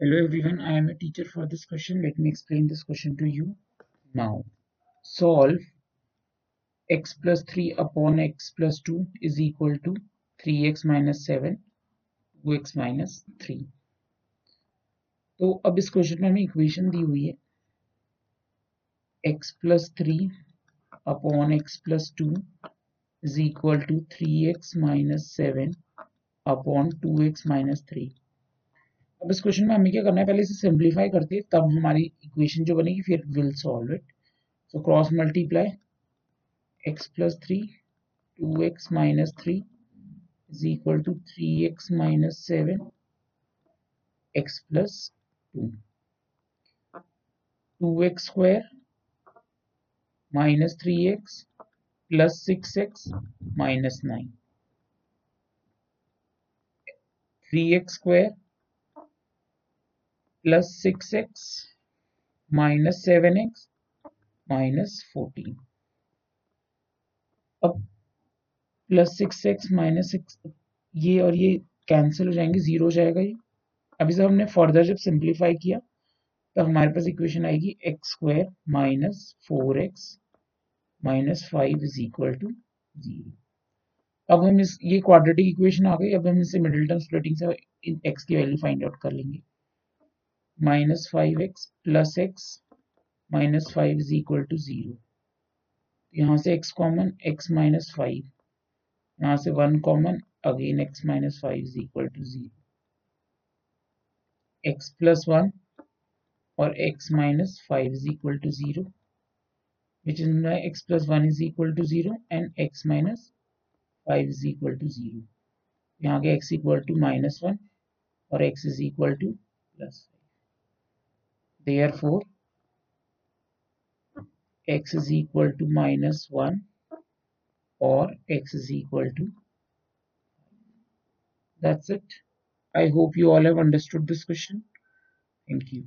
Hello everyone, I am a teacher for this question. Let me explain this question to you now. Solve x plus 3 upon x plus 2 is equal to 3x minus 7 2x minus 3. तो अब इस question में हमें equation दी हुई है x plus 3 upon x plus 2 is equal to 3x minus 7 upon 2x minus 3. अब इस question में हमें क्या करना है? पहले इसे सिंप्लीफाई करते हैं, तब हमारी इक्वेशन जो बनेगी, फिर will solve it so cross multiply x plus three two x minus three is equal to three x minus seven x plus two two x square minus three x plus six x minus nine three x square plus six x minus seven x minus fourteen अब plus six x minus six ये और ये cancel हो जाएँगे zero हो जाएगा ये। अभी जब हमने फर्दर जब सिंप्लीफाई किया तो हमारे पास इक्वेशन आएगी x square minus four x minus five is equal to zero अब हम इस, ये क्वाड्रेटिक इक्वेशन आ गई, अब हम इसे मिडिल टर्म स्प्लिटिंग से एक्स की वैल्यू फाइंड आउट कर लेंगे। Minus five X plus X minus five is equal to zero यहाँ से x common x minus five यहाँ से one common again x minus five is equal to zero x plus one और x minus five is equal to zero which is x plus 1 is equal to 0 and x minus 5 is equal to 0. यहाँ के x equal to minus 1 और x is equal to plus 5. Therefore, x is equal to minus 1 or x is equal to that's it. I hope you all have understood this question. Thank you